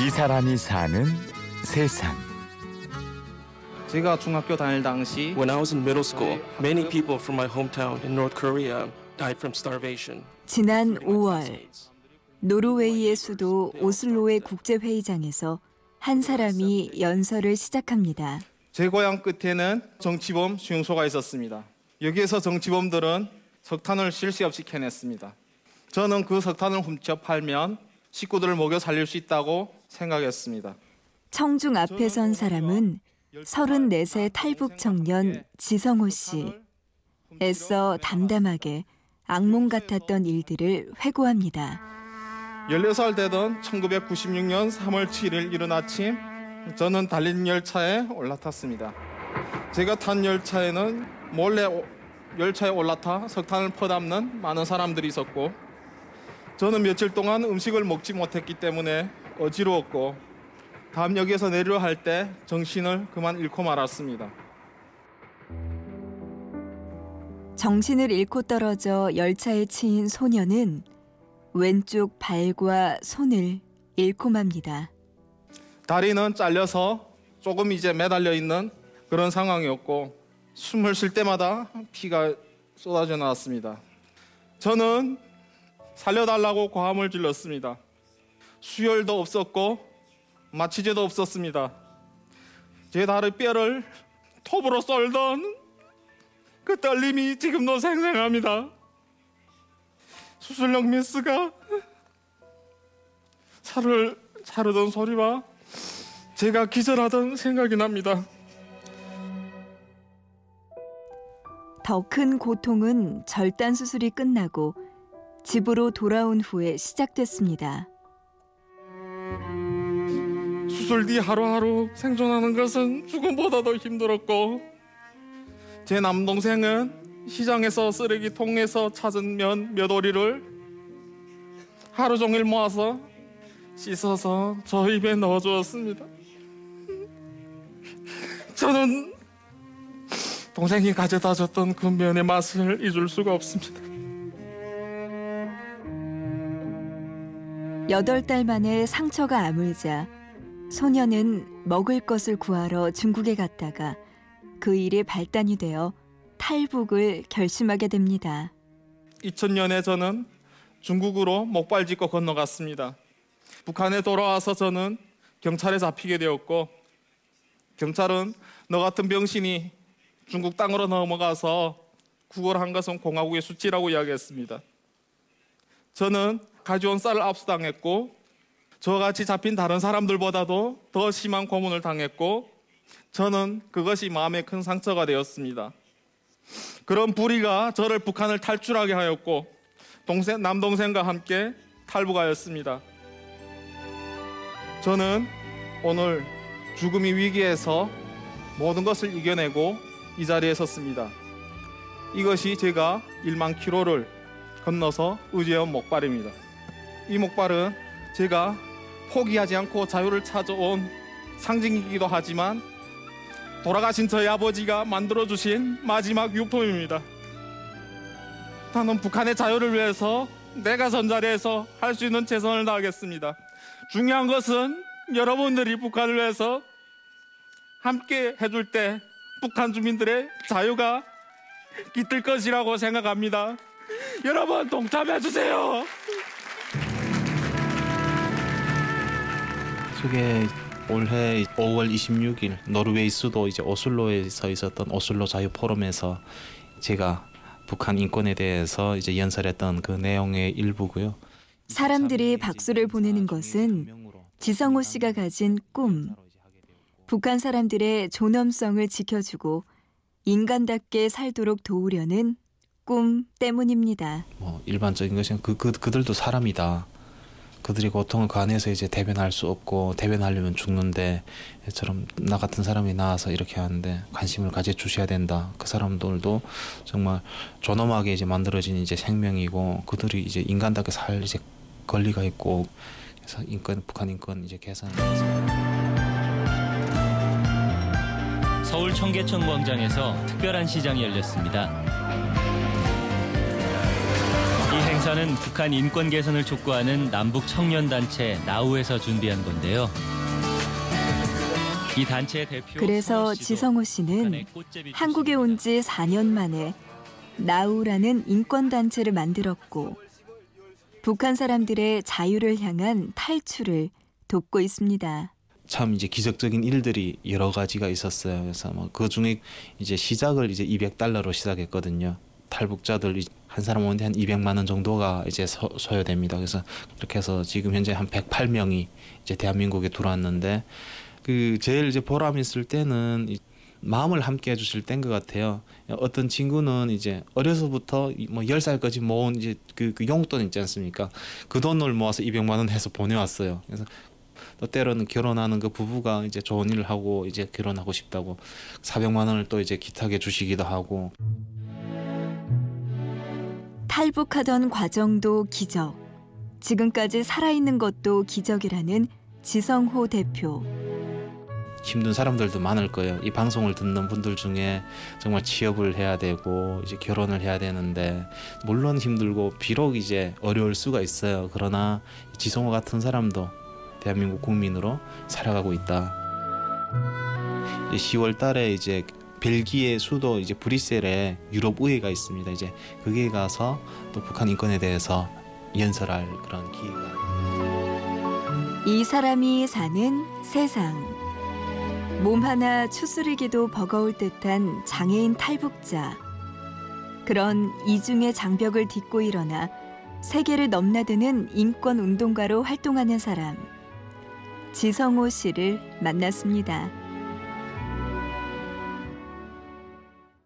이 사람이 사는 세상. 제가 중학교 다닐 당시 When I was in middle school, many people from my hometown in North Korea died from starvation. 지난 5월 노르웨이의 수도 오슬로의 국제 회의장에서 한 사람이 연설을 시작합니다. 제 고향 끝에는 정치범 수용소가 있었습니다. 여기에서 정치범들은 석탄을 쉴새 없이 캐냈습니다. 저는 그 석탄을 훔쳐 팔면 식구들을 먹여 살릴 수 있다고 생각했습니다. 청중 앞에 선 사람은 34세 탈북 청년 지성호 씨. 애써 담담하게 악몽 같았던 일들을 회고합니다. 16살 되던 1996년 3월 7일 이른 아침 저는 달린 열차에 올라탔습니다. 제가 탄 열차에는 몰래 오- 열차에 올라타 석탄을 퍼담는 많은 사람들이 있었고 저는 며칠 동안 음식을 먹지 못했기 때문에 어지러웠고 다음 역에서 내리려 할 때 정신을 그만 잃고 말았습니다. 정신을 잃고 떨어져 열차에 치인 소녀는 왼쪽 발과 손을 잃고 맙니다. 다리는 잘려서 조금 이제 매달려 있는 그런 상황이었고 숨을 쉴 때마다 피가 쏟아져 나왔습니다. 저는 살려달라고 고함을 질렀습니다. 수혈도 없었고 마취제도 없었습니다. 제 다리 뼈를 톱으로 썰던 그 떨림이 지금도 생생합니다. 수술용 메스가 살을 자르던 소리와 제가 기절하던 생각이 납니다. 더 큰 고통은 절단 수술이 끝나고 집으로 돌아온 후에 시작됐습니다. 수술 뒤 하루하루 생존하는 것은 죽음보다도 힘들었고 제 남동생은 시장에서 쓰레기통에서 찾은 면 몇 오리를 하루 종일 모아서 씻어서 저 입에 넣어주었습니다. 저는 동생이 가져다 줬던 그 면의 맛을 잊을 수가 없습니다. 여덟 달 만에 상처가 아물자 소녀는 먹을 것을 구하러 중국에 갔다가 그 일에 발단이 되어 탈북을 결심하게 됩니다. 2000년에 저는 중국으로 목발 짚고 건너갔습니다. 북한에 돌아와서 저는 경찰에 잡히게 되었고 경찰은 너 같은 병신이 중국 땅으로 넘어가서 구걸한 것은 공화국의 수치라고 이야기했습니다. 저는 가져온 쌀을 압수당했고 저와 같이 잡힌 다른 사람들보다도 더 심한 고문을 당했고 저는 그것이 마음에 큰 상처가 되었습니다. 그런 불의가 저를 북한을 탈출하게 하였고 동생 남동생과 함께 탈북하였습니다. 저는 오늘 죽음이 위기에서 모든 것을 이겨내고 이 자리에 섰습니다. 이것이 제가 1만 킬로를 건너서 의지해온 목발입니다. 이 목발은 제가 포기하지 않고 자유를 찾아온 상징이기도 하지만 돌아가신 저희 아버지가 만들어 주신 마지막 유품입니다. 나는 북한의 자유를 위해서 내가 전자리에서 할 수 있는 최선을 다하겠습니다. 중요한 것은 여러분들이 북한을 위해서 함께 해줄 때 북한 주민들의 자유가 깃들 것이라고 생각합니다. 여러분 동참해 주세요. 그게 올해 5월 26일 노르웨이 수도 이제 오슬로에서 있었던 오슬로 자유 포럼에서 제가 북한 인권에 대해서 이제 연설했던 그 내용의 일부고요. 사람들이 박수를 보내는 것은 지성호 씨가 가진 꿈, 북한 사람들의 존엄성을 지켜주고 인간답게 살도록 도우려는 꿈 때문입니다. 뭐 일반적인 것은 그, 그 그들도 사람이다. 그들이 고통을 그 안에서 이제 대변할 수 없고 대변하려면 죽는데 처럼 나 같은 사람이 나와서 이렇게 하는데 관심을 가져 주셔야 된다. 그 사람들도 정말 존엄하게 이제 만들어진 이제 생명이고 그들이 이제 인간답게 살 이제 권리가 있고 그래서 인권 북한 인권 이제 개선해서 서울 청계천 광장에서 특별한 시장이 열렸습니다. 행사 행사는 북한 인권 개선을 촉구하는 남북 청년 단체 나우에서 준비한 건데요. 이 단체 대표 그래서 지성호 씨는 한국에 온 지 4년 만에 나우라는 인권 단체를 만들었고 북한 사람들의 자유를 향한 탈출을 돕고 있습니다. 참 이제 기적적인 일들이 여러 가지가 있었어요. 그래서 뭐그 중에 이제 시작을 이제 200달러로 시작했거든요. 탈북자들 이- 한 사람 오는데 한 200만 원 정도가 이제 서, 소요됩니다. 그래서 그렇게 해서 지금 현재 한 108명이 이제 대한민국에 들어왔는데 그 제일 이제 보람 있을 때는 이 마음을 함께 해주실 때인 것 같아요. 어떤 친구는 이제 어려서부터 이뭐 10살까지 모은 이제 그, 그 용돈 있지 않습니까? 그 돈을 모아서 200만 원 해서 보내왔어요. 그래서 또 때로는 결혼하는 그 부부가 이제 좋은 일을 하고 이제 결혼하고 싶다고 400만 원을 또 이제 기탁해 주시기도 하고 탈북하던 과정도 기적. 지금까지 살아있는 것도 기적이라는 지성호 대표. 힘든 사람들도 많을 거예요. 이 방송을 듣는 분들 중에 정말 취업을 해야 되고 이제 결혼을 해야 되는데 물론 힘들고 비록 이제 어려울 수가 있어요. 그러나 지성호 같은 사람도 대한민국 국민으로 살아가고 있다. 10월 달에 이제 벨기에 수도 이제 브뤼셀에 유럽 의회가 있습니다. 이제 거기에 가서 또 북한 인권에 대해서 연설할 그런 기회가 이 사람이 사는 세상. 몸 하나 추스르기도 버거울 듯한 장애인 탈북자. 그런 이중의 장벽을 딛고 일어나 세계를 넘나드는 인권 운동가로 활동하는 사람. 지성호 씨를 만났습니다.